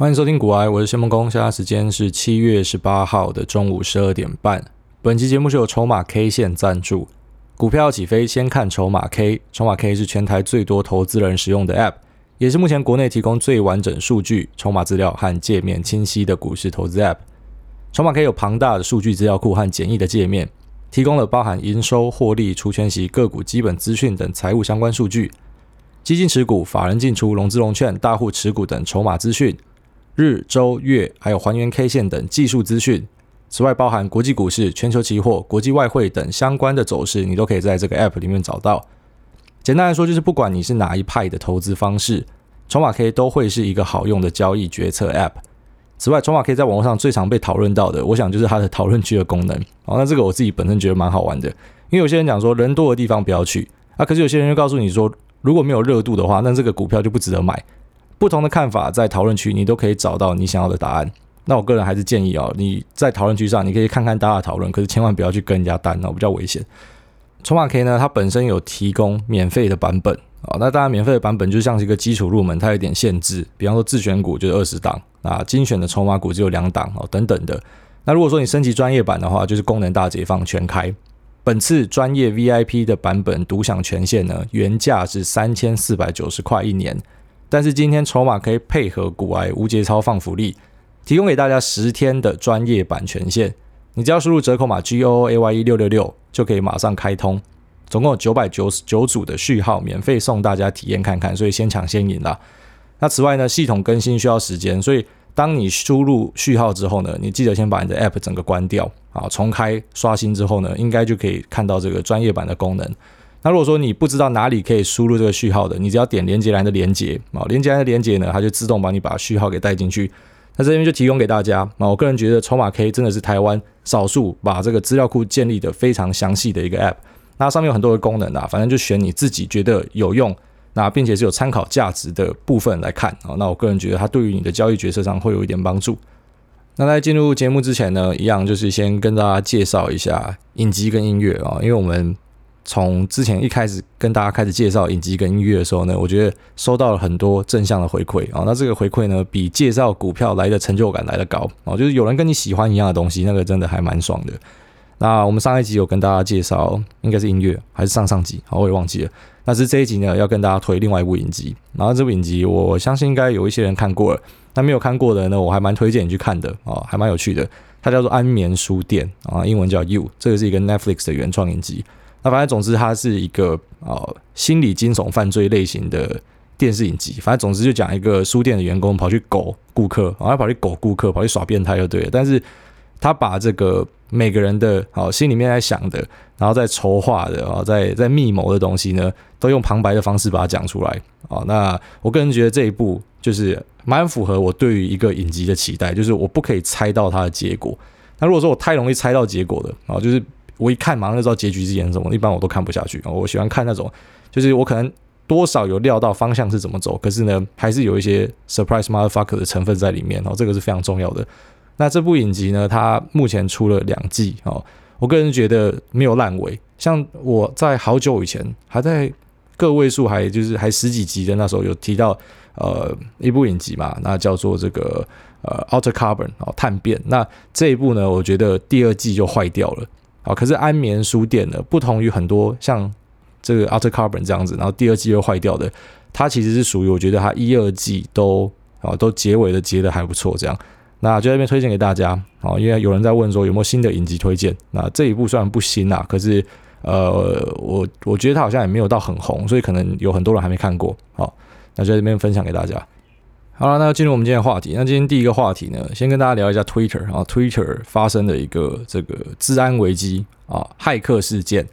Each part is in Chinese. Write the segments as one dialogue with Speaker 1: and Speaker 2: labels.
Speaker 1: 欢迎收听股癌，我是谢孟恭。现在时间是七月十八号的中午十二点半。本期节目是由筹码 K 线赞助。股票起飞，先看筹码 K。筹码 K 是全台最多投资人使用的 App，也是目前国内提供最完整数据、筹码资料和界面清晰的股市投资 App。筹码 K 有庞大的数据资料库和简易的界面，提供了包含营收、获利、除权息、个股基本资讯等财务相关数据，基金持股、法人进出、融资融券、大户持股等筹码资讯。日、周、月，还有还原 K 线等技术资讯。此外，包含国际股市、全球期货、国际外汇等相关的走势，你都可以在这个 App 里面找到。简单来说，就是不管你是哪一派的投资方式，筹码 K 都会是一个好用的交易决策 App。此外，筹码 K 在网络上最常被讨论到的，我想就是它的讨论区的功能。哦，那这个我自己本身觉得蛮好玩的，因为有些人讲说人多的地方不要去啊，可是有些人又告诉你说，如果没有热度的话，那这个股票就不值得买。不同的看法在讨论区，你都可以找到你想要的答案。那我个人还是建议哦，你在讨论区上，你可以看看大家的讨论，可是千万不要去跟人家单哦，比较危险。筹码 K 呢，它本身有提供免费的版本啊，那当然免费的版本就像是一个基础入门，它有点限制，比方说自选股就是二十档啊，精选的筹码股只有两档哦，等等的。那如果说你升级专业版的话，就是功能大解放全开。本次专业 VIP 的版本独享权限呢，原价是三千四百九十块一年。但是今天筹码可以配合股癌无节操放福利，提供给大家十天的专业版权限。你只要输入折扣码 G O O A Y E 六六六，就可以马上开通。总共有九百九十九组的序号，免费送大家体验看看，所以先抢先赢啦。那此外呢，系统更新需要时间，所以当你输入序号之后呢，你记得先把你的 App 整个关掉啊，重开刷新之后呢，应该就可以看到这个专业版的功能。那如果说你不知道哪里可以输入这个序号的，你只要点连接栏的连接啊，连接栏的连接呢，它就自动帮你把序号给带进去。那这边就提供给大家啊，我个人觉得筹码 K 真的是台湾少数把这个资料库建立的非常详细的一个 App。那上面有很多的功能啊，反正就选你自己觉得有用，那并且是有参考价值的部分来看啊。那我个人觉得它对于你的交易决策上会有一点帮助。那在进入节目之前呢，一样就是先跟大家介绍一下影集跟音乐啊，因为我们。从之前一开始跟大家开始介绍影集跟音乐的时候呢，我觉得收到了很多正向的回馈啊。那这个回馈呢，比介绍股票来的成就感来得高啊。就是有人跟你喜欢一样的东西，那个真的还蛮爽的。那我们上一集有跟大家介绍，应该是音乐还是上上集，我也忘记了。但是这一集呢，要跟大家推另外一部影集。然后这部影集，我相信应该有一些人看过了。那没有看过的呢，我还蛮推荐你去看的啊，还蛮有趣的。它叫做《安眠书店》啊，英文叫《You》，这个是一个 Netflix 的原创影集。那反正总之，它是一个呃心理惊悚犯罪类型的电视影集。反正总之就讲一个书店的员工跑去狗顾客，然后跑去狗顾客，跑去耍变态就对了。但是他把这个每个人的哦心里面在想的，然后在筹划的啊，在在密谋的东西呢，都用旁白的方式把它讲出来。哦，那我个人觉得这一部就是蛮符合我对于一个影集的期待，就是我不可以猜到它的结果。那如果说我太容易猜到结果的啊，就是。我一看马上就知道结局是演什么，一般我都看不下去。我喜欢看那种，就是我可能多少有料到方向是怎么走，可是呢，还是有一些 surprise motherfucker 的成分在里面哦，这个是非常重要的。那这部影集呢，它目前出了两季哦，我个人觉得没有烂尾。像我在好久以前还在个位数，还就是还十几集的那时候有提到呃一部影集嘛，那叫做这个呃 Outer Carbon 哦碳变。那这一部呢，我觉得第二季就坏掉了。啊，可是安眠书店呢，不同于很多像这个 Alter Carbon 这样子，然后第二季又坏掉的，它其实是属于我觉得它一二季都啊都结尾的结的还不错，这样，那就在这边推荐给大家啊，因为有人在问说有没有新的影集推荐，那这一部虽然不新啊，可是呃我我觉得它好像也没有到很红，所以可能有很多人还没看过，好，那就在这边分享给大家。好了，那进入我们今天的话题。那今天第一个话题呢，先跟大家聊一下 Twitter 啊，Twitter 发生的一个这个治安危机啊，骇客事件。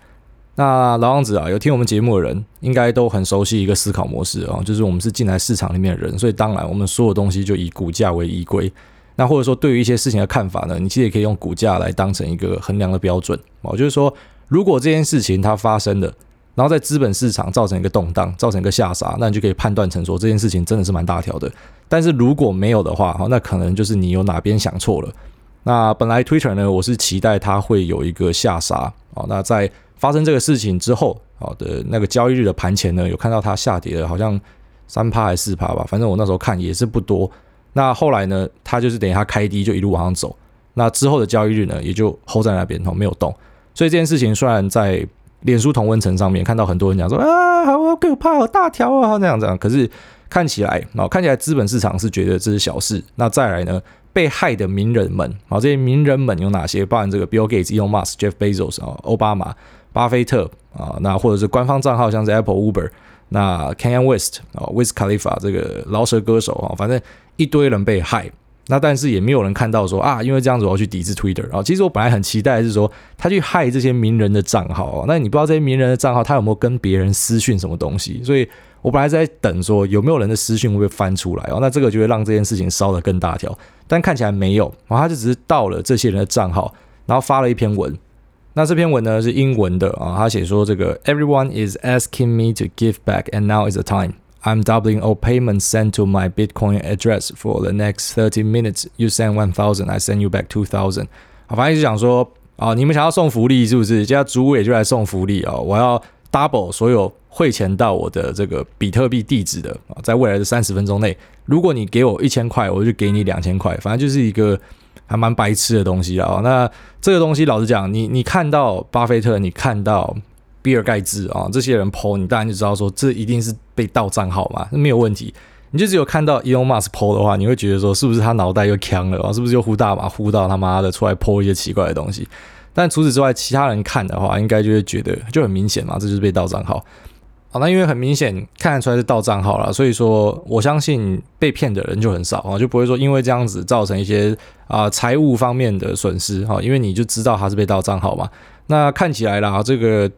Speaker 1: 那老样子啊，有听我们节目的人，应该都很熟悉一个思考模式啊，就是我们是进来市场里面的人，所以当然我们所有东西就以股价为依归。那或者说对于一些事情的看法呢，你其实也可以用股价来当成一个衡量的标准啊，就是说如果这件事情它发生了。然后在资本市场造成一个动荡，造成一个下杀，那你就可以判断成说这件事情真的是蛮大条的。但是如果没有的话，哈，那可能就是你有哪边想错了。那本来 Twitter 呢，我是期待它会有一个下杀啊。那在发生这个事情之后，好的那个交易日的盘前呢，有看到它下跌了，好像三趴还是四趴吧，反正我那时候看也是不多。那后来呢，它就是等于它开低就一路往上走，那之后的交易日呢，也就 hold 在那边哦，没有动。所以这件事情虽然在脸书同温层上面看到很多人讲说啊，好可怕，好大条啊，这样子，可是看起来哦，看起来资本市场是觉得这是小事。那再来呢，被害的名人们啊，这些名人们有哪些？包含这个 Bill Gates、Elon Musk、Jeff Bezos 啊、奥巴马、巴菲特啊，那或者是官方账号，像是 Apple、Uber，那 Kanye West 啊、Wiz Khalifa 这个饶舌歌手啊，反正一堆人被害。那但是也没有人看到说啊，因为这样子我要去抵制 Twitter 啊。其实我本来很期待是说他去害这些名人的账号，那你不知道这些名人的账号他有没有跟别人私讯什么东西？所以我本来在等说有没有人的私讯会不会翻出来哦。那这个就会让这件事情烧得更大条。但看起来没有，然后他就只是盗了这些人的账号，然后发了一篇文。那这篇文呢是英文的啊，他写说这个 Everyone is asking me to give back, and now is the time. I'm doubling all payments sent to my Bitcoin address for the next thirty minutes. You send one thousand, I send you back two thousand. 好，反正就讲说啊，你们想要送福利是不是？现在主委就来送福利啊！我要 double 所有汇钱到我的这个比特币地址的啊，在未来的三十分钟内，如果你给我一千块，我就给你两千块。反正就是一个还蛮白痴的东西啊。那这个东西老实讲，你你看到巴菲特，你看到。比尔盖茨啊，这些人 po 你当然就知道说，这一定是被盗账号嘛，那没有问题。你就只有看到 Elon Musk po 的话，你会觉得说，是不是他脑袋又锵了啊？是不是又呼大麻呼到他妈的出来 po 一些奇怪的东西？但除此之外，其他人看的话，应该就会觉得就很明显嘛，这就是被盗账号。好，那因为很明显看得出来是盗账号了，所以说我相信被骗的人就很少啊，就不会说因为这样子造成一些啊财务方面的损失哈，因为你就知道他是被盗账号嘛。那看起来啦，这个。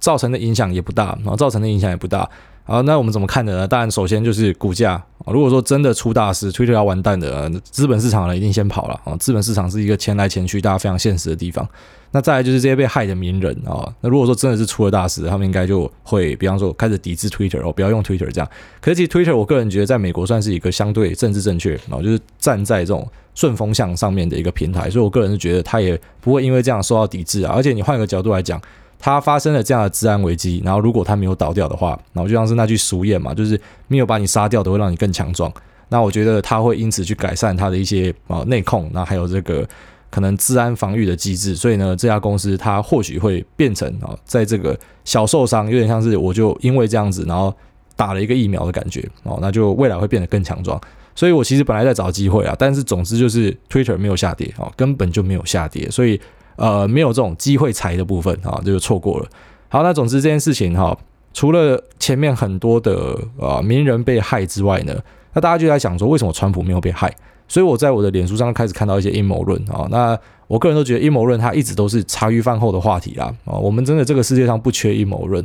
Speaker 1: 造成的影响也不大然后，造成的影响也不大啊。那我们怎么看的呢？当然，首先就是股价啊。如果说真的出大事，Twitter 要完蛋的，资本市场呢一定先跑了啊。资本市场是一个钱来钱去、大家非常现实的地方。那再来就是这些被害的名人啊。那如果说真的是出了大事，他们应该就会，比方说开始抵制 Twitter 哦，不要用 Twitter 这样。可是其实 Twitter，我个人觉得在美国算是一个相对政治正确，然后就是站在这种顺风向上面的一个平台，所以我个人是觉得他也不会因为这样受到抵制啊。而且你换个角度来讲。它发生了这样的治安危机，然后如果它没有倒掉的话，然后就像是那句俗谚嘛，就是没有把你杀掉，都会让你更强壮。那我觉得它会因此去改善它的一些啊内控，那还有这个可能治安防御的机制。所以呢，这家公司它或许会变成啊，在这个小受伤，有点像是我就因为这样子，然后打了一个疫苗的感觉哦，那就未来会变得更强壮。所以我其实本来在找机会啊，但是总之就是 Twitter 没有下跌哦，根本就没有下跌，所以。呃，没有这种机会财的部分啊，就错过了。好，那总之这件事情哈，除了前面很多的呃名人被害之外呢，那大家就在想说，为什么川普没有被害？所以我在我的脸书上开始看到一些阴谋论啊。那我个人都觉得阴谋论它一直都是茶余饭后的话题啦。啊，我们真的这个世界上不缺阴谋论，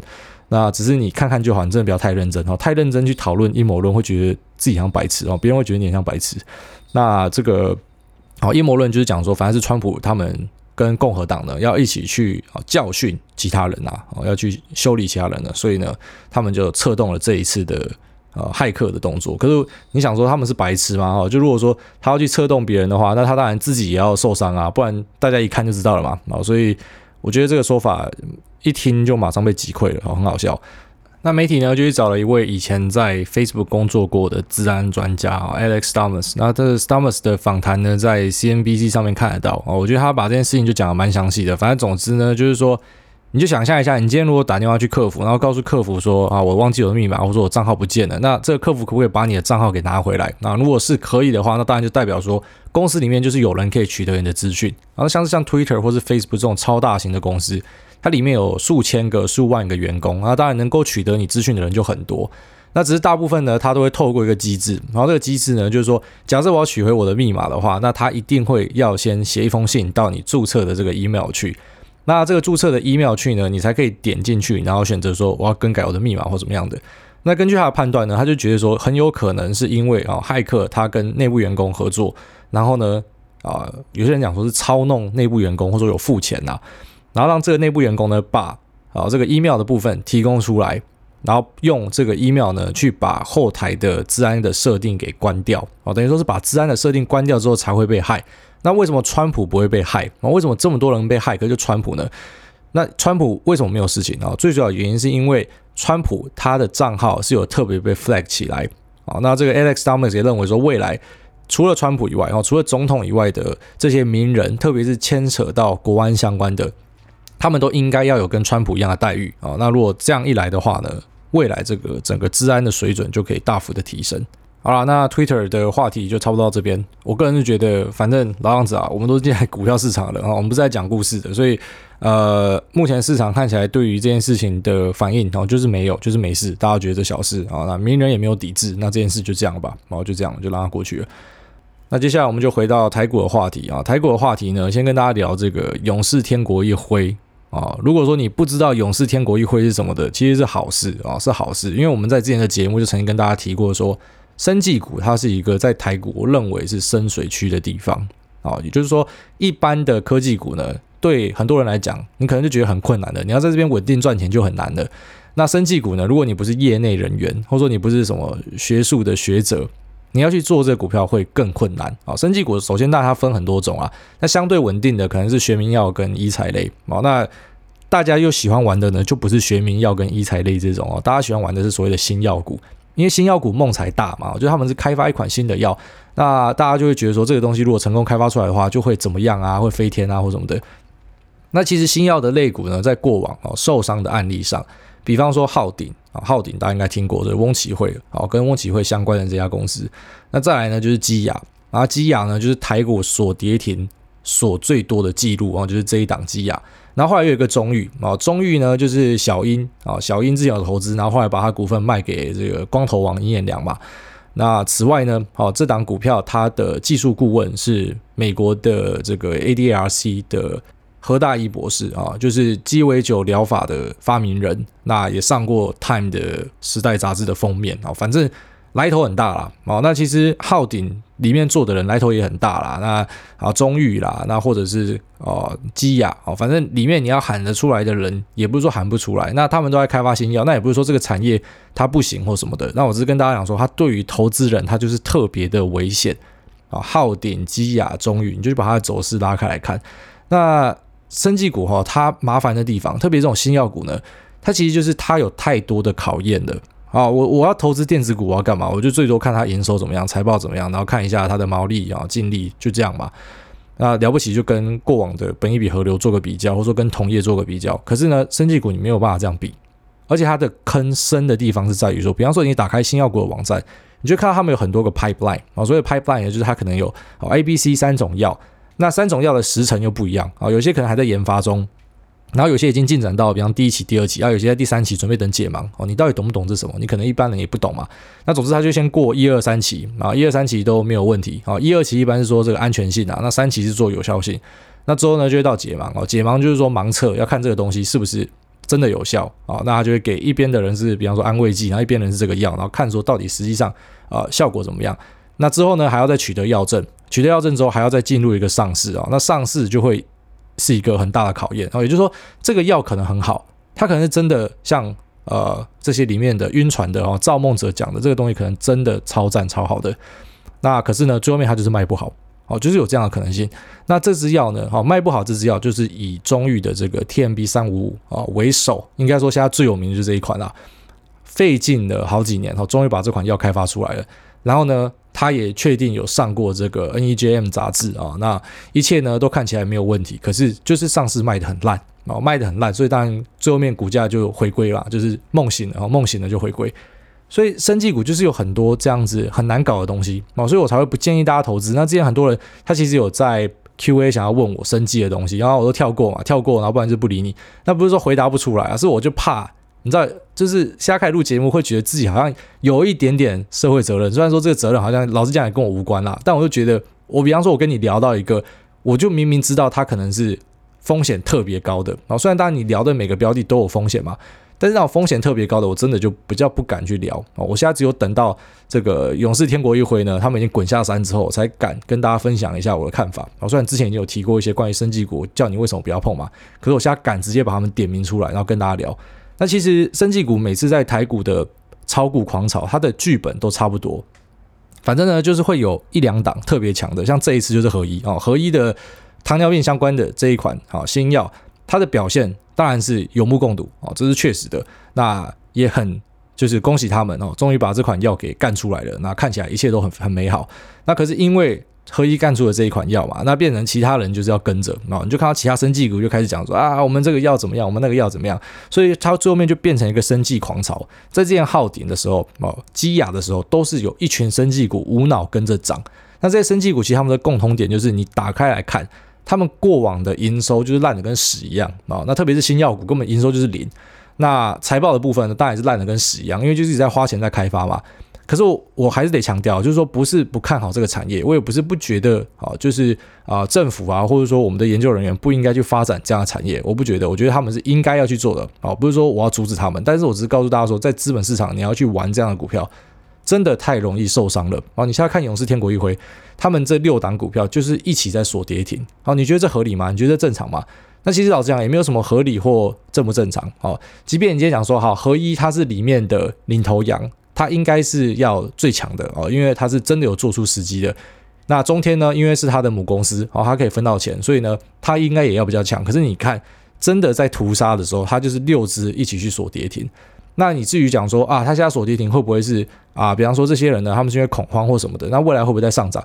Speaker 1: 那只是你看看就好，你真的不要太认真哦，太认真去讨论阴谋论，会觉得自己像白痴哦，别人会觉得你像白痴。那这个好阴谋论就是讲说，反正是川普他们。跟共和党呢要一起去啊教训其他人啊，要去修理其他人呢，所以呢他们就策动了这一次的呃骇客的动作。可是你想说他们是白痴吗？哦，就如果说他要去策动别人的话，那他当然自己也要受伤啊，不然大家一看就知道了嘛。哦，所以我觉得这个说法一听就马上被击溃了，哦，很好笑。那媒体呢，就去找了一位以前在 Facebook 工作过的治安专家啊，Alex Stamos。那这 Stamos 的访谈呢，在 CNBC 上面看得到啊。我觉得他把这件事情就讲得蛮详细的。反正总之呢，就是说，你就想象一下，你今天如果打电话去客服，然后告诉客服说啊，我忘记我的密码，或者我账号不见了，那这个客服可不可以把你的账号给拿回来？那如果是可以的话，那当然就代表说公司里面就是有人可以取得你的资讯。然后像是像 Twitter 或是 Facebook 这种超大型的公司。它里面有数千个、数万个员工，那当然能够取得你资讯的人就很多。那只是大部分呢，它都会透过一个机制，然后这个机制呢，就是说，假设我要取回我的密码的话，那它一定会要先写一封信到你注册的这个 email 去。那这个注册的 email 去呢，你才可以点进去，然后选择说我要更改我的密码或怎么样的。那根据他的判断呢，他就觉得说很有可能是因为啊，骇客他跟内部员工合作，然后呢，啊，有些人讲说是操弄内部员工，或者说有付钱呐。然后让这个内部员工呢，把啊这个 email 的部分提供出来，然后用这个 email 呢去把后台的治安的设定给关掉啊，等于说是把治安的设定关掉之后才会被害。那为什么川普不会被害？啊，为什么这么多人被害，可是就川普呢？那川普为什么没有事情啊？最主要原因是因为川普他的账号是有特别被 flag 起来啊。那这个 Alex Stamos 也认为说，未来除了川普以外，哦，除了总统以外的这些名人，特别是牵扯到国安相关的，他们都应该要有跟川普一样的待遇啊。那如果这样一来的话呢，未来这个整个治安的水准就可以大幅的提升。好了，那 Twitter 的话题就差不多到这边。我个人是觉得，反正老样子啊，我们都是进来股票市场的啊，我们不是在讲故事的，所以呃，目前市场看起来对于这件事情的反应然哦，就是没有，就是没事，大家觉得这小事啊，那名人也没有抵制，那这件事就这样吧，然后就这样就让它过去了。那接下来我们就回到台股的话题啊，台股的话题呢，先跟大家聊这个勇士天国一挥啊。如果说你不知道勇士天国一会是什么的，其实是好事啊，是好事，因为我们在之前的节目就曾经跟大家提过说。生技股它是一个在台股，我认为是深水区的地方啊，也就是说，一般的科技股呢，对很多人来讲，你可能就觉得很困难的，你要在这边稳定赚钱就很难的。那生技股呢，如果你不是业内人员，或者说你不是什么学术的学者，你要去做这个股票会更困难啊。生技股首先，大家它分很多种啊，那相对稳定的可能是学名药跟医材类啊，那大家又喜欢玩的呢，就不是学名药跟医材类这种哦，大家喜欢玩的是所谓的新药股。因为新药股梦财大嘛，我觉得他们是开发一款新的药，那大家就会觉得说这个东西如果成功开发出来的话，就会怎么样啊，会飞天啊或什么的。那其实新药的类股呢，在过往哦受伤的案例上，比方说浩鼎啊，浩鼎大家应该听过，这翁启慧啊，跟翁启慧相关的这家公司。那再来呢就是基亚，然后基亚呢就是台股锁跌停锁最多的记录啊，就是这一档基亚。然后后来又有一个中裕啊，中裕呢就是小英啊，小英之前有投资，然后后来把他股份卖给这个光头王尹衍梁嘛。那此外呢，哦，这档股票它的技术顾问是美国的这个 ADRC 的何大一博士啊，就是鸡尾酒疗法的发明人，那也上过 Time 的时代杂志的封面啊，反正。来头很大啦，哦，那其实浩鼎里面做的人来头也很大啦，那啊中裕啦，那或者是哦基亚哦，反正里面你要喊得出来的人，也不是说喊不出来，那他们都在开发新药，那也不是说这个产业它不行或什么的，那我只是跟大家讲说，它对于投资人它就是特别的危险啊，浩鼎、基亚、中裕，你就把它的走势拉开来看，那生技股哈，它麻烦的地方，特别这种新药股呢，它其实就是它有太多的考验的。啊，我我要投资电子股，我要干嘛？我就最多看它营收怎么样，财报怎么样，然后看一下它的毛利啊、净利，就这样嘛。那了不起就跟过往的本益比河流做个比较，或者说跟同业做个比较。可是呢，生技股你没有办法这样比，而且它的坑深的地方是在于说，比方说你打开新药股的网站，你就看到他们有很多个 pipeline 啊，所以 pipeline 也就是它可能有 A、B、C 三种药，那三种药的时程又不一样啊，有些可能还在研发中。然后有些已经进展到，比方第一期、第二期，啊，有些在第三期准备等解盲哦。你到底懂不懂这什么？你可能一般人也不懂嘛。那总之他就先过一二三期啊，一二三期都没有问题啊。一二期一般是说这个安全性啊，那三期是做有效性。那之后呢就会到解盲哦，解盲就是说盲测要看这个东西是不是真的有效啊。那他就会给一边的人是比方说安慰剂，然后一边人是这个药，然后看说到底实际上啊效果怎么样。那之后呢还要再取得药证，取得药证之后还要再进入一个上市啊。那上市就会。是一个很大的考验，哦，也就是说，这个药可能很好，它可能是真的像呃这些里面的晕船的哦，造梦者讲的这个东西可能真的超赞超好的，那可是呢，最后面它就是卖不好，哦，就是有这样的可能性。那这支药呢，哦，卖不好，这支药就是以中域的这个 TMB 三五五啊为首，应该说现在最有名的就是这一款啦，费尽了好几年，哦，终于把这款药开发出来了，然后呢。他也确定有上过这个 NEJM 杂志啊，那一切呢都看起来没有问题，可是就是上市卖得很烂啊，卖得很烂，所以当然最后面股价就回归了，就是梦醒了，梦醒了就回归。所以生技股就是有很多这样子很难搞的东西啊，所以我才会不建议大家投资。那之前很多人他其实有在 QA 想要问我生技的东西，然后我都跳过嘛，跳过，然后不然就不理你。那不是说回答不出来，而是我就怕。你知道，就是现在开录节目，会觉得自己好像有一点点社会责任。虽然说这个责任好像老实讲也跟我无关啦，但我就觉得，我比方说，我跟你聊到一个，我就明明知道它可能是风险特别高的。然后虽然当然你聊的每个标的都有风险嘛，但是那种风险特别高的，我真的就比较不敢去聊。啊，我现在只有等到这个勇士天国一回呢，他们已经滚下山之后，我才敢跟大家分享一下我的看法。啊虽然之前已经有提过一些关于生技股，叫你为什么不要碰嘛，可是我现在敢直接把他们点名出来，然后跟大家聊。那其实生技股每次在台股的炒股狂潮，它的剧本都差不多。反正呢，就是会有一两档特别强的，像这一次就是合一啊，合一的糖尿病相关的这一款啊新药，它的表现当然是有目共睹啊，这是确实的。那也很。就是恭喜他们哦，终于把这款药给干出来了。那看起来一切都很很美好。那可是因为合一干出了这一款药嘛，那变成其他人就是要跟着，那你就看到其他生技股就开始讲说啊，我们这个药怎么样，我们那个药怎么样，所以它最后面就变成一个生技狂潮。在这样耗顶的时候哦，基亚的时候，都是有一群生技股无脑跟着涨。那这些生技股其实他们的共同点就是，你打开来看，他们过往的营收就是烂的跟屎一样啊。那特别是新药股，根本营收就是零。那财报的部分呢，当然也是烂的跟屎一样，因为就是一直在花钱在开发嘛。可是我我还是得强调，就是说不是不看好这个产业，我也不是不觉得啊，就是啊政府啊，或者说我们的研究人员不应该去发展这样的产业，我不觉得，我觉得他们是应该要去做的啊，不是说我要阻止他们，但是我只是告诉大家说，在资本市场你要去玩这样的股票，真的太容易受伤了啊！你现在看勇士、天国一辉，他们这六档股票就是一起在锁跌停，好，你觉得这合理吗？你觉得这正常吗？那其实老实讲也没有什么合理或正不正常，好，即便你今天讲说哈合一它是里面的领头羊。它应该是要最强的哦，因为它是真的有做出时机的。那中天呢，因为是它的母公司哦，它可以分到钱，所以呢，它应该也要比较强。可是你看，真的在屠杀的时候，它就是六只一起去锁跌停。那你至于讲说啊，它现在锁跌停会不会是啊？比方说这些人呢，他们是因为恐慌或什么的，那未来会不会再上涨？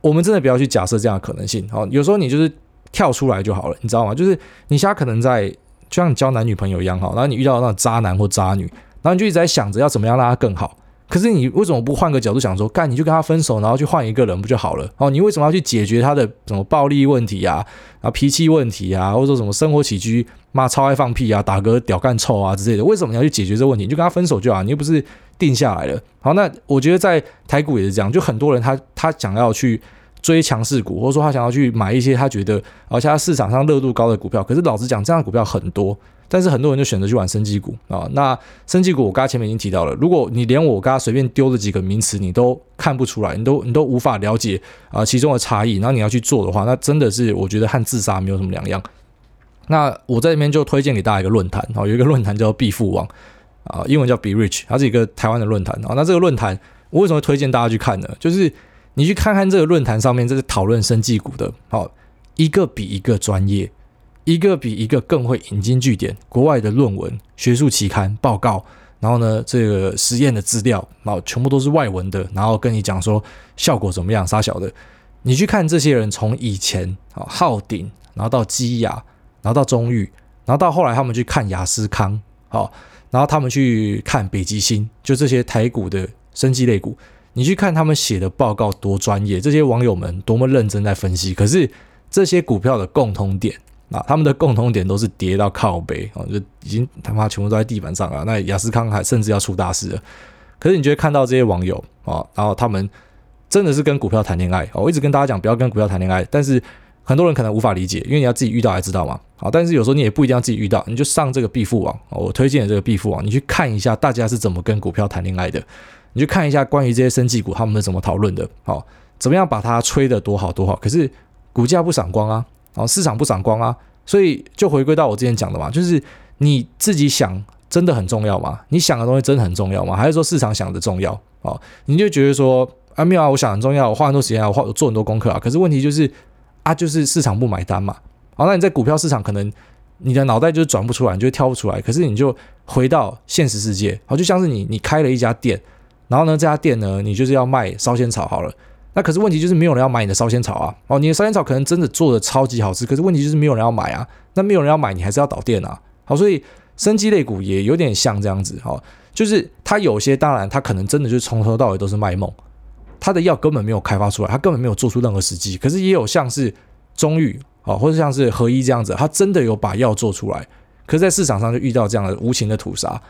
Speaker 1: 我们真的不要去假设这样的可能性哦。有时候你就是跳出来就好了，你知道吗？就是你现在可能在就像你交男女朋友一样哈，然后你遇到那种渣男或渣女。然后你就一直在想着要怎么样让他更好，可是你为什么不换个角度想说，干你就跟他分手，然后去换一个人不就好了？哦，你为什么要去解决他的什么暴力问题啊，然后脾气问题啊，或者说什么生活起居，妈超爱放屁啊，打嗝屌干臭啊之类的？为什么你要去解决这个问题？你就跟他分手就好，你又不是定下来了。好，那我觉得在台股也是这样，就很多人他他想要去追强势股，或者说他想要去买一些他觉得而且他市场上热度高的股票，可是老实讲，这样的股票很多。但是很多人就选择去玩生技股啊，那生技股我刚才前面已经提到了，如果你连我刚才随便丢的几个名词你都看不出来，你都你都无法了解啊其中的差异，然后你要去做的话，那真的是我觉得和自杀没有什么两样。那我在这边就推荐给大家一个论坛啊，有一个论坛叫“必富王”啊，英文叫 “Be Rich”，它是一个台湾的论坛啊。那这个论坛我为什么推荐大家去看呢？就是你去看看这个论坛上面这是讨论生技股的，好，一个比一个专业。一个比一个更会引经据典，国外的论文、学术期刊报告，然后呢，这个实验的资料，然后全部都是外文的，然后跟你讲说效果怎么样，杀小的。你去看这些人从以前啊浩鼎，然后到基亚，然后到中裕，然后到后来他们去看雅斯康，好，然后他们去看北极星，就这些台股的生技类股，你去看他们写的报告多专业，这些网友们多么认真在分析。可是这些股票的共通点。啊，他们的共同点都是跌到靠背哦，就已经他妈全部都在地板上了。那雅思康还甚至要出大事了。可是你就会看到这些网友啊，然后他们真的是跟股票谈恋爱。我一直跟大家讲不要跟股票谈恋爱，但是很多人可能无法理解，因为你要自己遇到才知道嘛。好，但是有时候你也不一定要自己遇到，你就上这个必富网，我推荐的这个必富网，你去看一下大家是怎么跟股票谈恋爱的，你去看一下关于这些生技股他们是怎么讨论的，好，怎么样把它吹得多好多好，可是股价不闪光啊。哦，市场不闪光啊，所以就回归到我之前讲的嘛，就是你自己想真的很重要吗？你想的东西真的很重要吗？还是说市场想的重要？哦，你就觉得说啊没有啊，我想很重要，我花很多时间啊，我花我做很多功课啊，可是问题就是啊，就是市场不买单嘛。好，那你在股票市场可能你的脑袋就是转不出来，你就挑不出来。可是你就回到现实世界，好，就像是你你开了一家店，然后呢这家店呢你就是要卖烧仙草好了。那可是问题就是没有人要买你的烧仙草啊！哦，你的烧仙草可能真的做的超级好吃，可是问题就是没有人要买啊。那没有人要买，你还是要倒店啊。好，所以生技类股也有点像这样子哈，就是它有些当然它可能真的就是从头到尾都是卖梦，它的药根本没有开发出来，它根本没有做出任何实际。可是也有像是中裕啊，或者像是合一这样子，它真的有把药做出来，可是在市场上就遇到这样的无情的屠杀。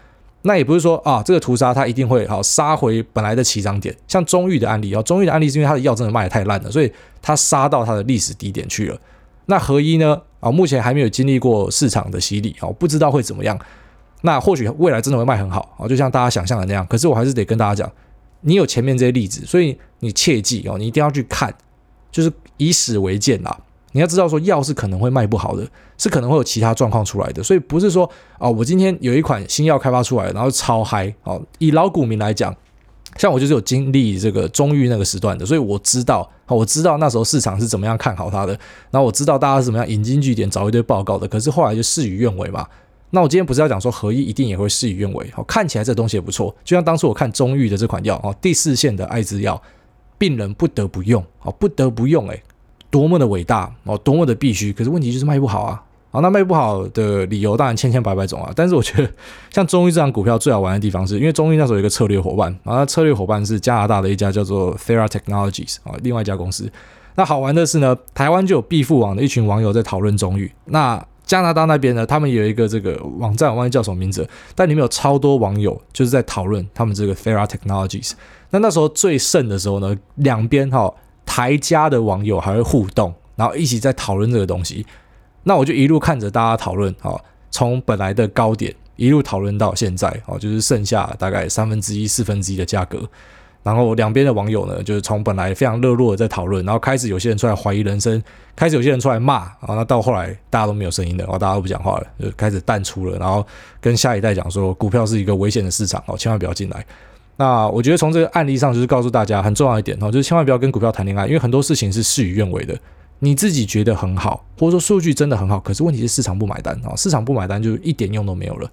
Speaker 1: 那也不是说啊，这个屠杀它一定会好杀回本来的起涨点。像中裕的案例啊，中裕的案例是因为它的药真的卖得太烂了，所以它杀到它的历史低点去了。那合一呢啊，目前还没有经历过市场的洗礼啊，不知道会怎么样。那或许未来真的会卖很好啊，就像大家想象的那样。可是我还是得跟大家讲，你有前面这些例子，所以你切记哦，你一定要去看，就是以史为鉴啊。你要知道，说药是可能会卖不好的，是可能会有其他状况出来的，所以不是说啊，我今天有一款新药开发出来，然后超嗨哦。以老股民来讲，像我就是有经历这个中裕那个时段的，所以我知道，我知道那时候市场是怎么样看好它的，然后我知道大家是怎么样引经据典找一堆报告的，可是后来就事与愿违嘛。那我今天不是要讲说合一一定也会事与愿违，好，看起来这东西也不错，就像当初我看中裕的这款药哦，第四线的艾滋药，病人不得不用，哦，不得不用，诶，多么的伟大哦，多么的必须，可是问题就是卖不好啊，好，那卖不好的理由当然千千百百种啊，但是我觉得像中裕这档股票最好玩的地方是，因为中裕那时候有一个策略伙伴，啊，策略伙伴是加拿大的一家叫做 Thera Technologies 啊，另外一家公司，那好玩的是呢，台湾就有必富网的一群网友在讨论中裕，那。加拿大那边呢，他们有一个这个网站，我忘记叫什么名字，但里面有超多网友就是在讨论他们这个 Thera Technologies。那那时候最盛的时候呢，两边哈台加的网友还会互动，然后一起在讨论这个东西。那我就一路看着大家讨论，哦，从本来的高点一路讨论到现在，哦，就是剩下大概三分之一、四分之一的价格。然后两边的网友呢，就是从本来非常热络的在讨论，然后开始有些人出来怀疑人生，开始有些人出来骂，啊，那到后来大家都没有声音了，然后大家都不讲话了，就开始淡出了，然后跟下一代讲说，股票是一个危险的市场，哦，千万不要进来。那我觉得从这个案例上，就是告诉大家很重要一点哦，就是千万不要跟股票谈恋爱，因为很多事情是事与愿违的。你自己觉得很好，或者说数据真的很好，可是问题是市场不买单啊，市场不买单就一点用都没有了。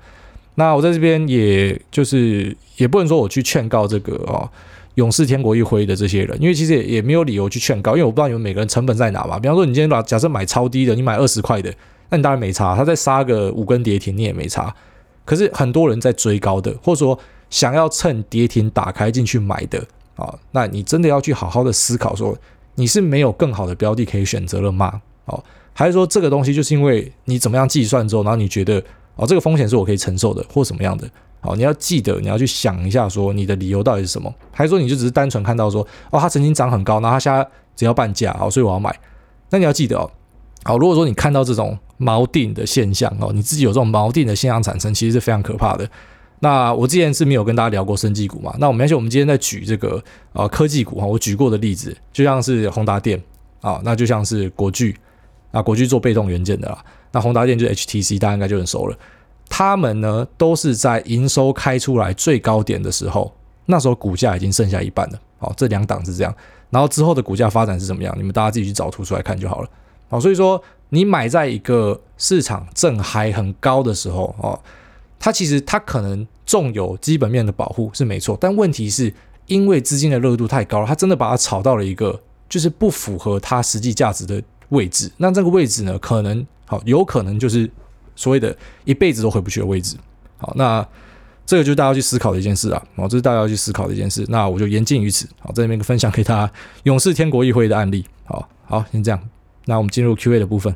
Speaker 1: 那我在这边也就是也不能说我去劝告这个哦。勇士天国一辉的这些人，因为其实也也没有理由去劝告，因为我不知道你们每个人成本在哪嘛。比方说，你今天把假设买超低的，你买二十块的，那你当然没差。他再杀个五根跌停，你也没差。可是很多人在追高的，或者说想要趁跌停打开进去买的啊，那你真的要去好好的思考，说你是没有更好的标的可以选择了吗？哦，还是说这个东西就是因为你怎么样计算之后，然后你觉得哦这个风险是我可以承受的，或什么样的？好，你要记得，你要去想一下，说你的理由到底是什么？还是说你就只是单纯看到说，哦，它曾经涨很高，然后它现在只要半价，好，所以我要买。那你要记得哦，好，如果说你看到这种锚定的现象哦，你自己有这种锚定的现象产生，其实是非常可怕的。那我之前是没有跟大家聊过生技股嘛？那我们而且我们今天在举这个呃科技股哈，我举过的例子，就像是宏达电啊，那就像是国巨啊，国巨做被动元件的啦，那宏达电就是 HTC，大家应该就很熟了。他们呢，都是在营收开出来最高点的时候，那时候股价已经剩下一半了。好，这两档是这样，然后之后的股价发展是怎么样？你们大家自己去找图出来看就好了。好，所以说你买在一个市场正还很高的时候，哦，它其实它可能重有基本面的保护是没错，但问题是因为资金的热度太高了，它真的把它炒到了一个就是不符合它实际价值的位置。那这个位置呢，可能好有可能就是。所谓的一辈子都回不去的位置，好，那这个就是大家要去思考的一件事啊，哦，这是大家要去思考的一件事，那我就言尽于此，好，在这边分享给大家勇士天国议会的案例，好好，先这样，那我们进入 Q&A 的部分，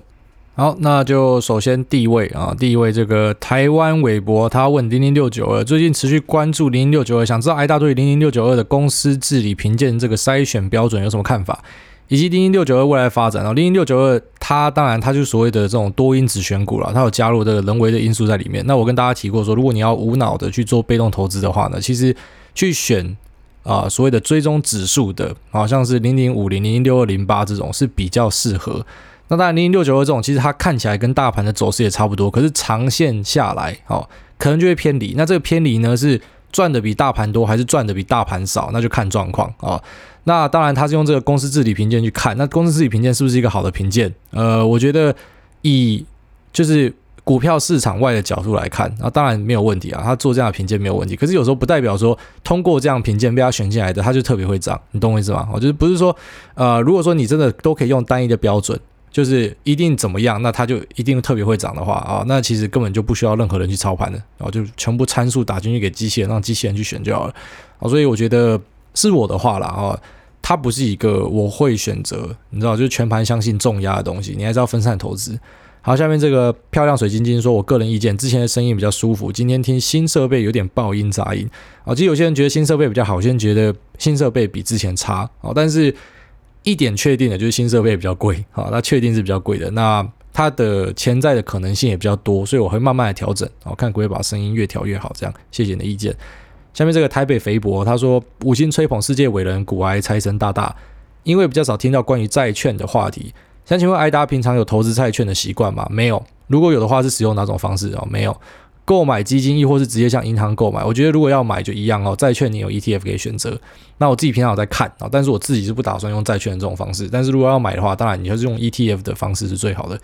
Speaker 1: 好，那就首先第一位啊，第一位这个台湾韦博，他问零零六九二，最近持续关注零零六九二，想知道 IDA 对零零六九二的公司治理评鉴这个筛选标准有什么看法？以及零零六九二未来发展啊，零零六九二它当然它就是所谓的这种多因子选股了，它有加入这个人为的因素在里面。那我跟大家提过说，如果你要无脑的去做被动投资的话呢，其实去选啊、所谓的追踪指数的，好像是零零五、零零六二零八这种是比较适合。那当然零零六九二这种其实它看起来跟大盘的走势也差不多，可是长线下来哦，可能就会偏离。那这个偏离呢是赚的比大盘多还是赚的比大盘少？那就看状况啊。那当然，他是用这个公司治理评鉴去看，那公司治理评鉴是不是一个好的评鉴？呃，我觉得以就是股票市场外的角度来看，啊，当然没有问题啊，他做这样的评鉴没有问题。可是有时候不代表说通过这样评鉴被他选进来的，他就特别会涨，你懂我意思吗？我就是不是说，呃，如果说你真的都可以用单一的标准，就是一定怎么样，那它就一定特别会涨的话啊，那其实根本就不需要任何人去操盘的，然后就全部参数打进去给机器人，让机器人去选就好了。啊，所以我觉得。是我的话啦，哦，它不是一个我会选择，你知道，就是全盘相信重压的东西，你还是要分散投资。好，下面这个漂亮水晶晶说，我个人意见，之前的声音比较舒服，今天听新设备有点爆音杂音。啊，其实有些人觉得新设备比较好，有些人觉得新设备比之前差。啊，但是一点确定的就是新设备比较贵，好，那确定是比较贵的，那它的潜在的可能性也比较多，所以我会慢慢的调整，我看可不可以把声音越调越好，这样，谢谢你的意见。下面这个台北肥博他说，五星吹捧世界伟人股癌财神大大，因为比较少听到关于债券的话题，想请问艾达平常有投资债券的习惯吗？没有，如果有的话是使用哪种方式哦？没有，购买基金亦或是直接向银行购买。我觉得如果要买就一样哦，债券你有 ETF 可以选择。那我自己平常有在看啊，但是我自己是不打算用债券的这种方式。但是如果要买的话，当然你就是用 ETF 的方式是最好的。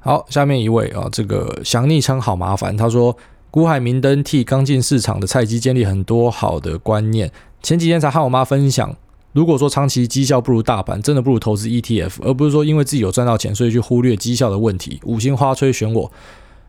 Speaker 1: 好，下面一位啊，这个想昵称好麻烦。他说，股海明灯替刚进市场的菜鸡建立很多好的观念。前几天才和我妈分享，如果说长期绩效不如大盘，真的不如投资 ETF，而不是说因为自己有赚到钱，所以去忽略绩效的问题。五星花吹选我，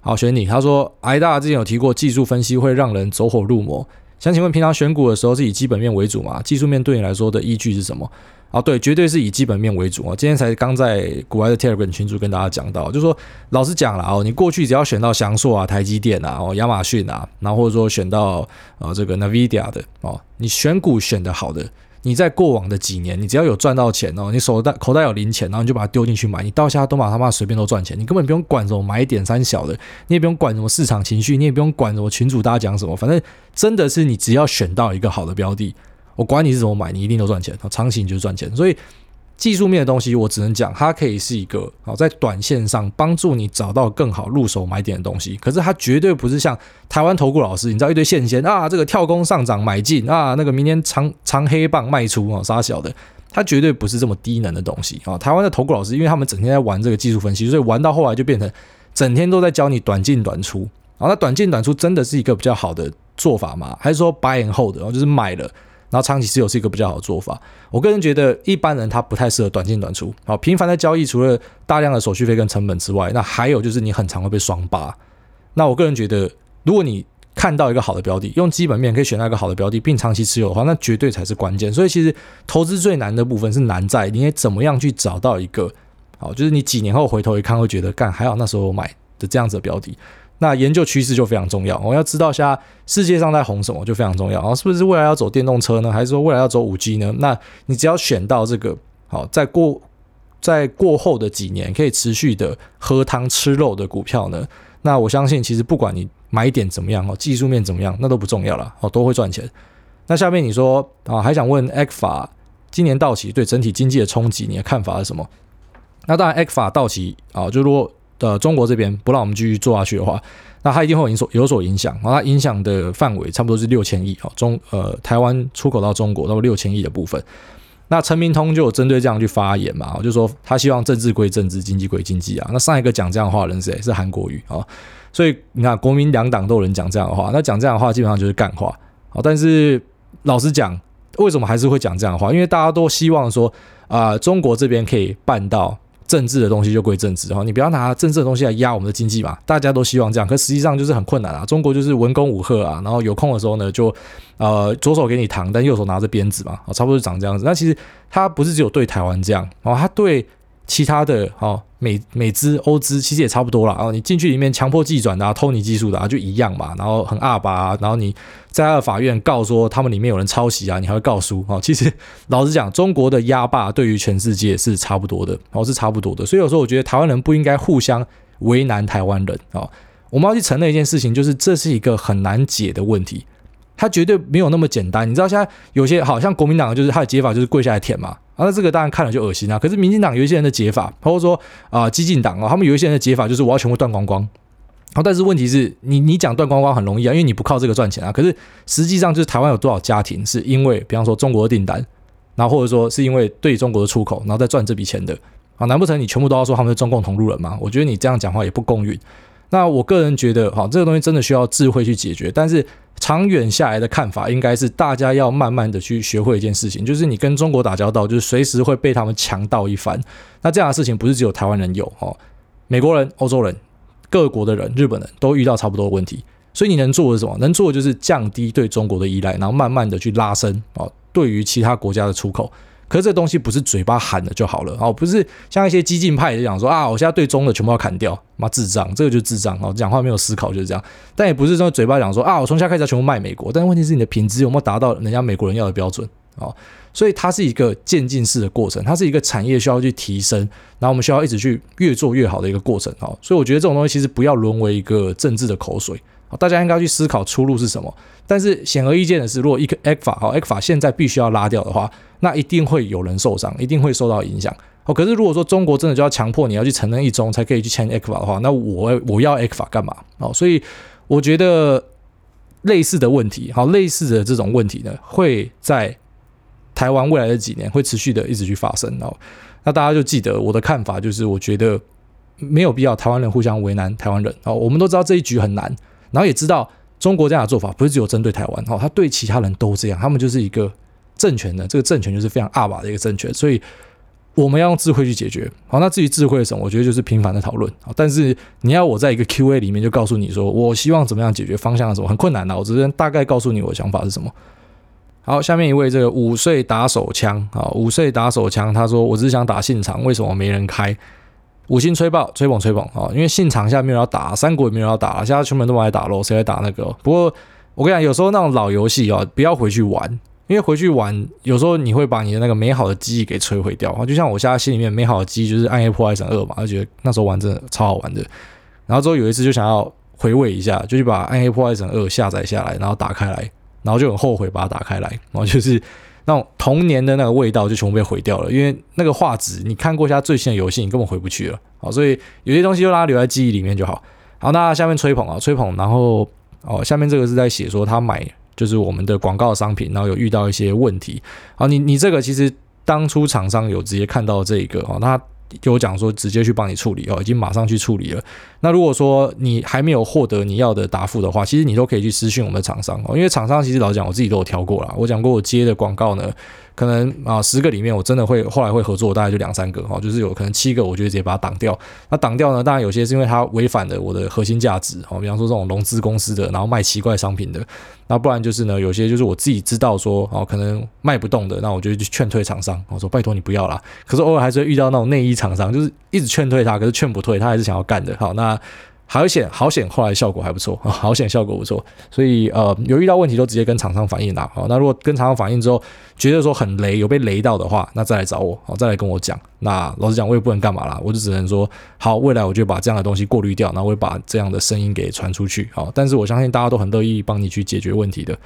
Speaker 1: 好选你。他说，挨大之前有提过，技术分析会让人走火入魔。想请问，平常选股的时候是以基本面为主吗？技术面对你来说的依据是什么？啊，对，绝对是以基本面为主啊！今天才刚在国外的 Telegram 群组跟大家讲到，就说老实讲了哦，你过去只要选到祥硕啊、台积电啊、哦亚马逊啊，然后或者说选到啊这个 Nvidia 的哦，你选股选的好的，你在过往的几年，你只要有赚到钱哦，你手袋口袋有零钱，然后你就把它丢进去买，你到现在都把他妈随便都赚钱，你根本不用管什么买点三小的，你也不用管什么市场情绪，你也不用管什么群主大家讲什么，反正真的是你只要选到一个好的标的。我管你是怎么买，你一定都赚钱。长期你就赚钱，所以技术面的东西我只能讲，它可以是一个好在短线上帮助你找到更好入手买点的东西。可是它绝对不是像台湾投顾老师，你知道一堆线仙啊，这个跳空上涨买进啊，那个明天长长黑棒卖出啊，杀小的，它绝对不是这么低能的东西啊。台湾的投顾老师，因为他们整天在玩这个技术分析，所以玩到后来就变成整天都在教你短进短出。啊，那短进短出真的是一个比较好的做法吗？还是说 buy and hold，然后就是买了？然后长期持有是一个比较好的做法。我个人觉得一般人他不太适合短进短出。好，频繁的交易除了大量的手续费跟成本之外，那还有就是你很常会被双八。那我个人觉得，如果你看到一个好的标的，用基本面可以选到一个好的标的，并长期持有的话，那绝对才是关键。所以其实投资最难的部分是难在你怎么样去找到一个好，就是你几年后回头一看会觉得干还好那时候买的这样子的标的。那研究趋势就非常重要，我要知道下世界上在红什么就非常重要啊，是不是未来要走电动车呢？还是说未来要走五 G 呢？那你只要选到这个好，在过在过后的几年可以持续的喝汤吃肉的股票呢？那我相信其实不管你买点怎么样哦，技术面怎么样，那都不重要了哦，都会赚钱。那下面你说啊，还想问 ECFA 今年到期对整体经济的冲击，你的看法是什么？那当然 ECFA 到期啊，就如果。的中国这边不让我们继续做下去的话，那它一定会有所有所影响。然后它影响的范围差不多是六千亿哦，中呃台湾出口到中国那么六千亿的部分。那陈明通就有针对这样去发言嘛，就说他希望政治归政治，经济归经济啊。那上一个讲这样的话的人是谁？是韩国瑜啊。所以你看，国民两党都有人讲这样的话，那讲这样的话基本上就是干话。好，但是老实讲，为什么还是会讲这样的话？因为大家都希望说啊、中国这边可以办到。政治的东西就归政治哈，你不要拿政治的东西来压我们的经济嘛，大家都希望这样，可实际上就是很困难啊。中国就是文攻武赫啊，然后有空的时候呢，就呃左手给你糖，但右手拿着鞭子嘛，差不多就长这样子。那其实他不是只有对台湾这样，然后他对。其他的哦，美美资、欧资其实也差不多啦。哦，你进去里面强迫技转的啊，偷你技术的啊，就一样嘛。然后很二八啊，然后你在他的法院告说他们里面有人抄袭啊，你还会告输哦。其实老实讲，中国的压霸对于全世界是差不多的，哦，是差不多的。所以有时候我觉得台湾人不应该互相为难台湾人哦。我们要去承认一件事情，就是这是一个很难解的问题。它绝对没有那么简单，你知道现在有些好像国民党就是他的解法就是跪下来舔嘛，啊，那这个当然看了就恶心啊。可是民进党有一些人的解法，包括说啊、激进党啊，他们有一些人的解法就是我要全部断光光。好，但是问题是你你讲断光光很容易啊，因为你不靠这个赚钱啊。可是实际上就是台湾有多少家庭是因为比方说中国的订单，然后或者说是因为对中国的出口，然后再赚这笔钱的啊？难不成你全部都要说他们是中共同路人吗？我觉得你这样讲话也不公允。那我个人觉得，哈，这个东西真的需要智慧去解决。但是长远下来的看法，应该是大家要慢慢的去学会一件事情，就是你跟中国打交道，就是随时会被他们强盗一番。那这样的事情不是只有台湾人有，哈，美国人、欧洲人、各国的人、日本人都遇到差不多的问题。所以你能做的是什么？能做的就是降低对中国的依赖，然后慢慢的去拉升啊，对于其他国家的出口。可是这东西不是嘴巴喊的就好了哦，不是像一些激进派就讲说啊，我现在对中的全部要砍掉，妈智障，这个就是智障哦，讲话没有思考就是这样。但也不是说嘴巴讲说啊，我从现在开始要全部卖美国，但问题是你的品质有没有达到人家美国人要的标准哦？所以它是一个渐进式的过程，它是一个产业需要去提升，然后我们需要一直去越做越好的一个过程哦。所以我觉得这种东西其实不要沦为一个政治的口水。大家应该去思考出路是什么。但是显而易见的是，如果一个 ECFA 好 ECFA 现在必须要拉掉的话，那一定会有人受伤，一定会受到影响。哦，可是如果说中国真的就要强迫你要去承认一中才可以去签 ECFA 的话，那我我要 ECFA 干嘛？哦，所以我觉得类似的问题，好，类似的这种问题呢，会在台湾未来的几年会持续的一直去发生。哦，那大家就记得我的看法，就是我觉得。没有必要台湾人互相为难台湾人哦。我们都知道这一局很难，然后也知道中国这样的做法不是只有针对台湾哈，他对其他人都这样，他们就是一个政权的这个政权就是非常阿爸的一个政权，所以。我们要用智慧去解决，好，那至于智慧是什么，我觉得就是频繁的讨论，但是你要我在一个 Q&A 里面就告诉你说，我希望怎么样解决方向是什么，很困难的。我只是大概告诉你我的想法是什么。好，下面一位这个五岁打手枪啊，五岁打手枪，他说我只是想打现场，为什么没人开？五星吹爆，吹捧吹捧啊，因为信长现在没有要打，三国也没有要打了，现在全部都来打喽，谁来打那个？不过我跟你讲，有时候那种老游戏啊，不要回去玩。因为回去玩，有时候你会把你的那个美好的记忆给摧毁掉啊！就像我现在心里面美好的记忆就是《暗黑破坏神二》嘛，就觉得那时候玩真的超好玩的。然后之后有一次就想要回味一下，就去把《暗黑破坏神二》下载下来，然后打开来，然后就很后悔把它打开来，然后就是那种童年的那个味道就全部被毁掉了。因为那个画质，你看过一下最新的游戏，你根本回不去了。好，所以有些东西就让它留在记忆里面就好。好，那下面吹捧啊，吹捧，然后哦，下面这个是在写说他买。就是我们的广告商品，然后有遇到一些问题。好，你你这个其实当初厂商有直接看到这个哦，那就我讲说直接去帮你处理哦，已经马上去处理了。那如果说你还没有获得你要的答复的话，其实你都可以去私讯我们的厂商哦，因为厂商其实老讲我自己都有挑过啦。我讲过我接的广告呢。可能啊，十个里面我真的会后来会合作，大概就两三个哈，就是有可能七个，我就直接把它挡掉。那挡掉呢，当然有些是因为它违反了我的核心价值哦，比方说这种融资公司的，然后卖奇怪商品的，那不然就是呢，有些就是我自己知道说哦，可能卖不动的，那我就去劝退厂商，我说拜托你不要啦。可是偶尔还是会遇到那种内衣厂商，就是一直劝退他，可是劝不退，他还是想要干的。好，那。好险，好险！后来效果还不错，好险，效果不错。所以呃，有遇到问题都直接跟厂商反映啦。好，那如果跟厂商反映之后，觉得说很雷，有被雷到的话，那再来找我，好，再来跟我讲。那老实讲，我也不能干嘛啦，我就只能说，好，未来我就把这样的东西过滤掉，然后我会把这样的声音给传出去。好，但是我相信大家都很乐意帮你去解决问题的。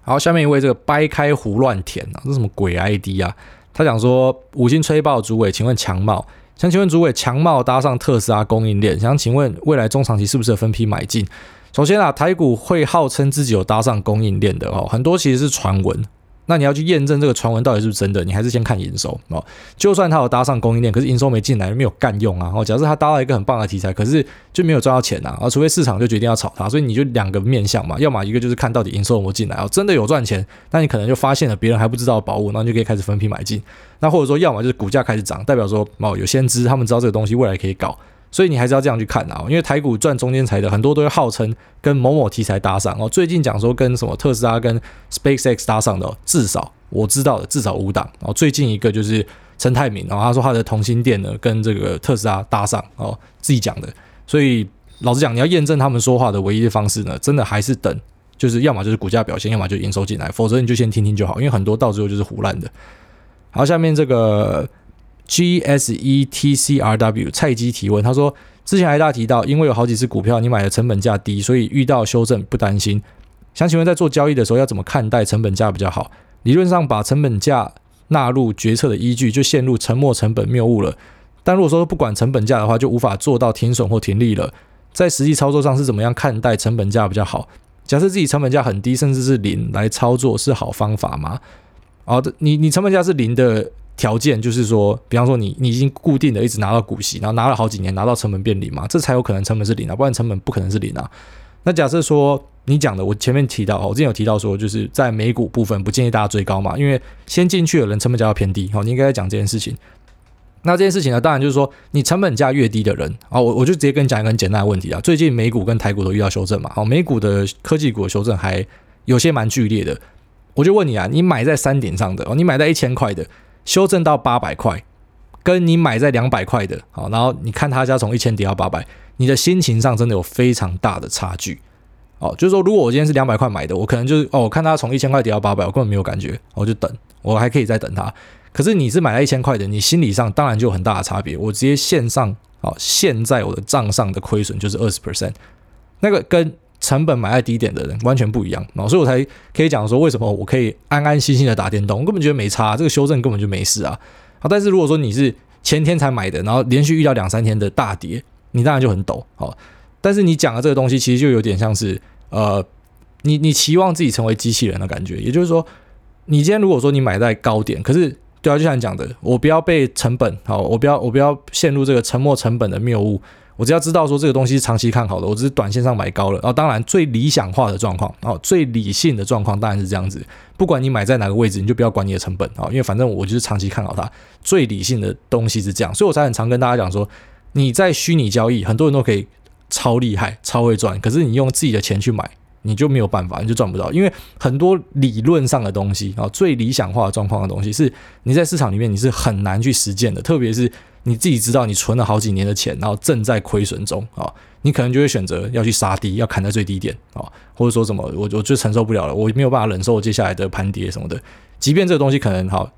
Speaker 1: 好，下面一位这个掰开胡乱填啊，这什么鬼 ID 啊？他讲说五星吹爆主委，请问强茂。想请问主委，强茂搭上特斯拉供应链，想请问未来中长期是不是分批买进？首先啊，台股会号称自己有搭上供应链的哦，很多其实是传闻。那你要去验证这个传闻到底是不是真的，你还是先看营收哦。就算他有搭上供应链，可是营收没进来，没有干用啊。哦，假设他搭了一个很棒的题材，可是就没有赚到钱啊。啊，除非市场就决定要炒它，所以你就两个面向嘛，要么一个就是看到底营收有没有进来哦，真的有赚钱，那你可能就发现了别人还不知道的宝物，那你就可以开始分批买进。那或者说，要么就是股价开始涨，代表说哦有先知，他们知道这个东西未来可以搞。所以你还是要这样去看啊，因为台股赚中间财的很多都会号称跟某某题材搭上哦。最近讲说跟什么特斯拉跟 SpaceX 搭上的，至少我知道的至少五档哦。最近一个就是陈泰明，然后他说他的同心店呢跟这个特斯拉搭上哦，自己讲的。所以老实讲，你要验证他们说话的唯一的方式呢，真的还是等，就是要么就是股价表现，要么就营收进来，否则你就先听听就好，因为很多到最后就是胡烂的。好，下面这个。G S E T C R W 菜鸡提问，他说：“之前还大提到，因为有好几只股票你买的成本价低，所以遇到修正不担心。想请问，在做交易的时候要怎么看待成本价比较好？理论上把成本价纳入决策的依据，就陷入沉没成本谬误了。但如果说不管成本价的话，就无法做到停损或停利了。在实际操作上是怎么样看待成本价比较好？假设自己成本价很低，甚至是零来操作是好方法吗？好的，你你成本价是零的。”条件就是说，比方说你你已经固定的一直拿到股息，然后拿了好几年，拿到成本变零嘛，这才有可能成本是零啊，不然成本不可能是零啊。那假设说你讲的，我前面提到，我之前有提到说，就是在美股部分不建议大家追高嘛，因为先进去的人成本价要偏低，好，你应该在讲这件事情。那这件事情呢，当然就是说你成本价越低的人啊，我 我就直接跟你讲一个很简单的问题啊，最近美股跟台股都遇到修正嘛，好，美股的科技股的修正还有些蛮剧烈的，我就问你啊，你买在山顶上的哦，你买在一千块的。修正到八百块，跟你买在两百块的，好，然后你看他家从一千跌到八百，你的心情上真的有非常大的差距，哦，就是说，如果我今天是两百块买的，我可能就是哦，我看他从一千块跌到八百，我根本没有感觉，我就等，我还可以再等他。可是你是买了一千块的，你心理上当然就有很大的差别。我直接线上，好，现在我的账上的亏损就是二十 percent，那个跟。成本买在低点的人完全不一样，所以我才可以讲说，为什么我可以安安心心的打电动，我根本觉得没差，这个修正根本就没事啊。好，但是如果说你是前天才买的，然后连续遇到两三天的大跌，你当然就很抖。好，但是你讲的这个东西其实就有点像是，呃，你你期望自己成为机器人的感觉，也就是说，你今天如果说你买在高点，可是对啊，就像你讲的，我不要被成本好，我不要我不要陷入这个沉没成本的谬误。我只要知道说这个东西是长期看好的，我只是短线上买高了。然后当然最理想化的状况，哦，最理性的状况当然是这样子。不管你买在哪个位置，你就不要管你的成本啊，因为反正我就是长期看好它。最理性的东西是这样，所以我才很常跟大家讲说，你在虚拟交易，很多人都可以超厉害、超会赚，可是你用自己的钱去买。你就没有办法，你就赚不到，因为很多理论上的东西啊，最理想化的状况的东西，是你在市场里面你是很难去实践的。特别是你自己知道你存了好几年的钱，然后正在亏损中啊，你可能就会选择要去杀低，要砍在最低点啊，或者说什么我我就承受不了了，我没有办法忍受接下来的盘跌什么的。即便这个东西可能好，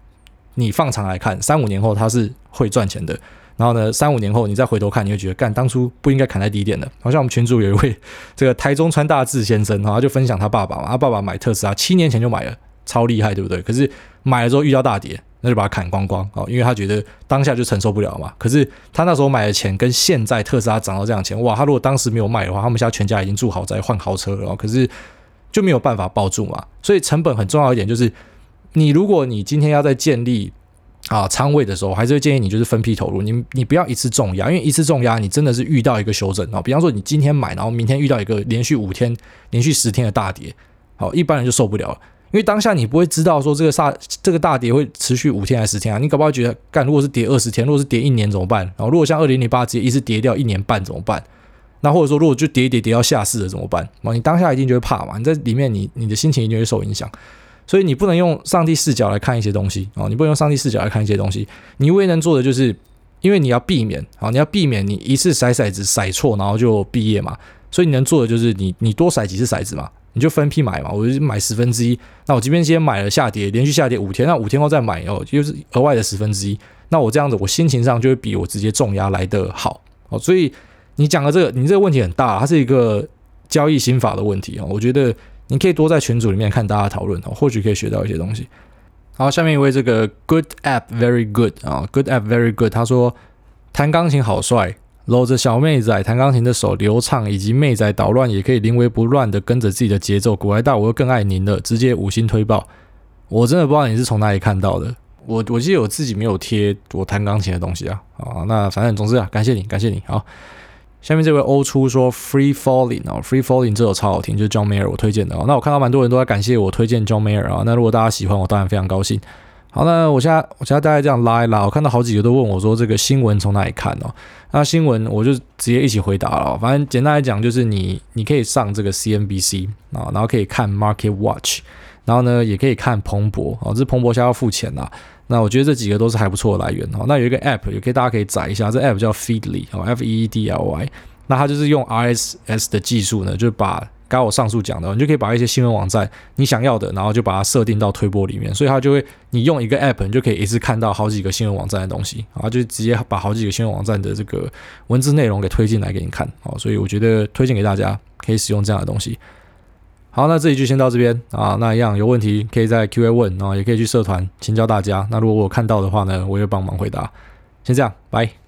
Speaker 1: 你放长来看，三五年后它是会赚钱的。然后呢，三五年后你再回头看，你会觉得，干当初不应该砍在低点的。好像我们群主有一位这个台中川大志先生，他就分享他爸爸嘛，他爸爸买特斯拉七年前就买了，超厉害，对不对？可是买了之后遇到大跌，那就把它砍光光啊，因为他觉得当下就承受不了嘛。可是他那时候买的钱跟现在特斯拉涨到这样钱，哇，他如果当时没有卖的话，他们现在全家已经住豪宅换豪车了，可是就没有办法抱住嘛。所以成本很重要一点就是，你如果你今天要在建立。啊，仓位的时候还是会建议你就是分批投入，你你不要一次重压，因为一次重压你真的是遇到一个修正啊。比方说你今天买，然后明天遇到一个连续五天、连续十天的大跌，好，一般人就受不了了，因为当下你不会知道说这个大这个大跌会持续五天还是十天啊，你搞不好觉得干，如果是跌二十天，如果是跌一年怎么办？然后如果像二零零八直接一次跌掉一年半怎么办？那或者说如果就跌一跌跌到下市了怎么办？啊，你当下一定就会怕嘛，你在里面你你的心情一定会受影响。所以你不能用上帝视角来看一些东西哦，你不能用上帝视角来看一些东西。你唯一能做的就是，因为你要避免啊，你要避免你一次骰骰子甩错，然后就毕业嘛。所以你能做的就是你你多甩几次骰子嘛，你就分批买嘛。我就买十分之一，那我即便今天买了下跌，连续下跌五天，那五天后再买哦，就是额外的十分之一。那我这样子，我心情上就会比我直接重压来的好哦。所以你讲的这个，你这个问题很大，它是一个交易心法的问题啊。我觉得。你可以多在群组里面看大家讨论哦，或许可以学到一些东西。好，下面一位这个 Good App Very Good 啊，Good App Very Good，他说弹钢琴好帅，搂着小妹仔弹钢琴的手流畅，以及妹仔捣乱也可以临危不乱的跟着自己的节奏。古来大，我又更爱您了，直接五星推爆。我真的不知道你是从哪里看到的，我我记得我自己没有贴我弹钢琴的东西啊。啊，那反正总之啊，感谢你，感谢你，好。下面这位欧初说 Free Falling 啊，Free Falling 这首超好听，就是 John Mayer 我推荐的啊。那我看到蛮多人都在感谢我推荐 John Mayer 啊。那如果大家喜欢，我当然非常高兴。好，那我现在我现在大概这样拉一拉，我看到好几个都问我说这个新闻从哪里看哦？那新闻我就直接一起回答了。反正简单来讲就是你你可以上这个 CNBC 啊，然后可以看 Market Watch，然后呢也可以看彭博啊，这是彭博现在要付钱啦。那我觉得这几个都是还不错的来源哦。那有一个 App 也可以大家可以载一下，这 App 叫 Feedly 哦，F E E D L Y。那它就是用 RSS 的技术呢，就把刚我上述讲的，你就可以把一些新闻网站你想要的，然后就把它设定到推播里面，所以它就会你用一个 App，你就可以一次看到好几个新闻网站的东西，然后就直接把好几个新闻网站的这个文字内容给推进来给你看。好，所以我觉得推荐给大家可以使用这样的东西。好，那这里就先到这边啊。那一样有问题可以在 Q&A 问然后，也可以去社团请教大家。那如果我看到的话呢，我也帮忙回答。先这样，拜。